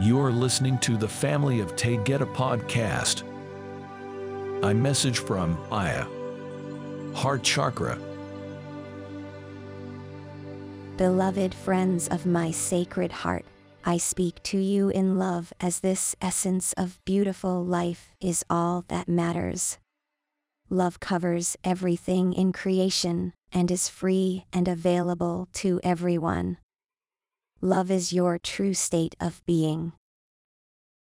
You're listening to the Family of Taygeta podcast. A message from Aya. Heart Chakra. Beloved friends of my sacred heart, I speak to you in love as this essence of beautiful life is all that matters. Love covers everything in creation and is free and available to everyone. Love is your true state of being.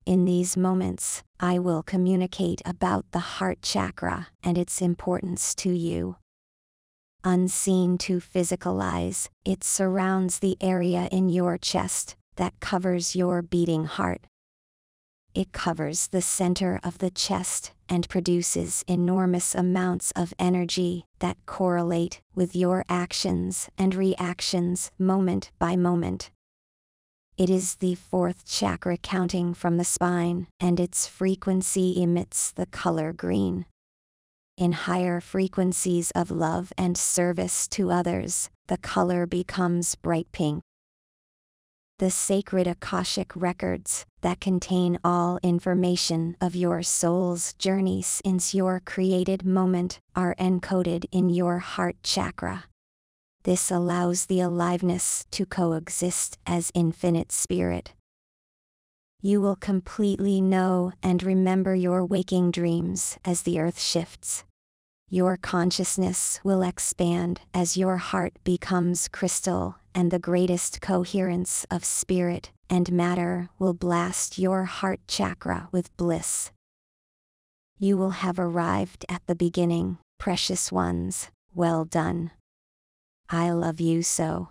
In these moments, I will communicate about the heart chakra and its importance to you. Unseen to physicalize, it surrounds the area in your chest that covers your beating heart. It covers the center of the chest and produces enormous amounts of energy that correlate with your actions and reactions moment by moment. It is the fourth chakra counting from the spine, and its frequency emits the color green. In higher frequencies of love and service to others, the color becomes bright pink the sacred Akashic records that contain all information of your soul's journey since your created moment are encoded in your heart chakra. This allows the aliveness to coexist as infinite spirit. You will completely know and remember your waking dreams as the earth shifts. Your consciousness will expand as your heart becomes crystal and the greatest coherence of spirit and matter will blast your heart chakra with bliss. You will have arrived at the beginning, precious ones, well done. I love you so.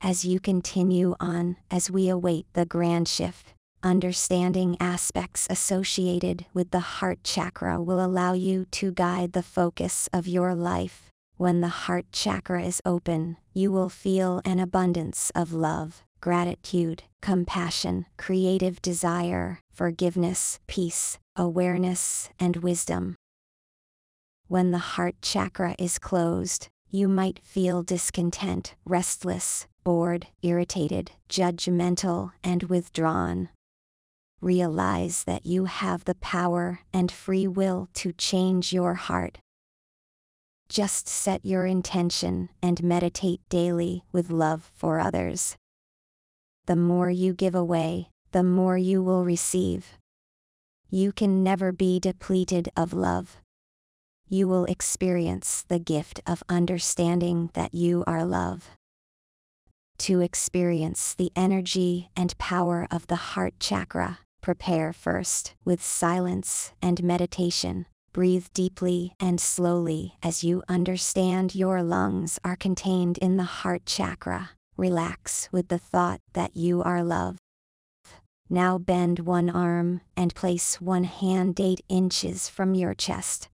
As you continue on, as we await the grand shift, understanding aspects associated with the heart chakra will allow you to guide the focus of your life when the heart chakra is open, you will feel an abundance of love, gratitude, compassion, creative desire, forgiveness, peace, awareness, and wisdom. When the heart chakra is closed, you might feel discontent, restless, bored, irritated, judgmental, and withdrawn. Realize that you have the power and free will to change your heart just set your intention and meditate daily with love for others. The more you give away, the more you will receive. You can never be depleted of love. You will experience the gift of understanding that you are love. To experience the energy and power of the heart chakra, prepare first with silence and meditation. Breathe deeply and slowly as you understand your lungs are contained in the heart chakra. Relax with the thought that you are love. Now bend one arm and place one hand 8 inches from your chest.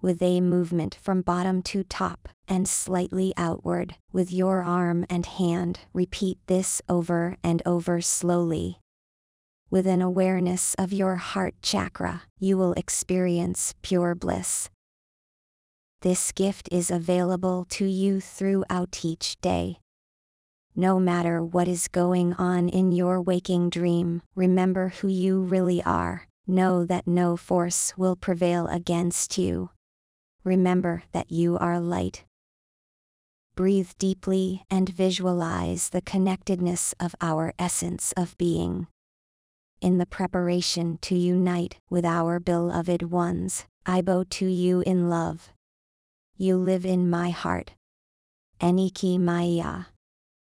With a movement from bottom to top and slightly outward with your arm and hand, repeat this over and over slowly with an awareness of your heart chakra, you will experience pure bliss. This gift is available to you throughout each day. No matter what is going on in your waking dream, remember who you really are. Know that no force will prevail against you. Remember that you are light. Breathe deeply and visualize the connectedness of our essence of being in the preparation to unite with our beloved ones, I bow to you in love. You live in my heart. Eniki Maya.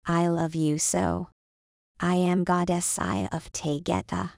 I love you so. I am Goddess Aya of Taygeta.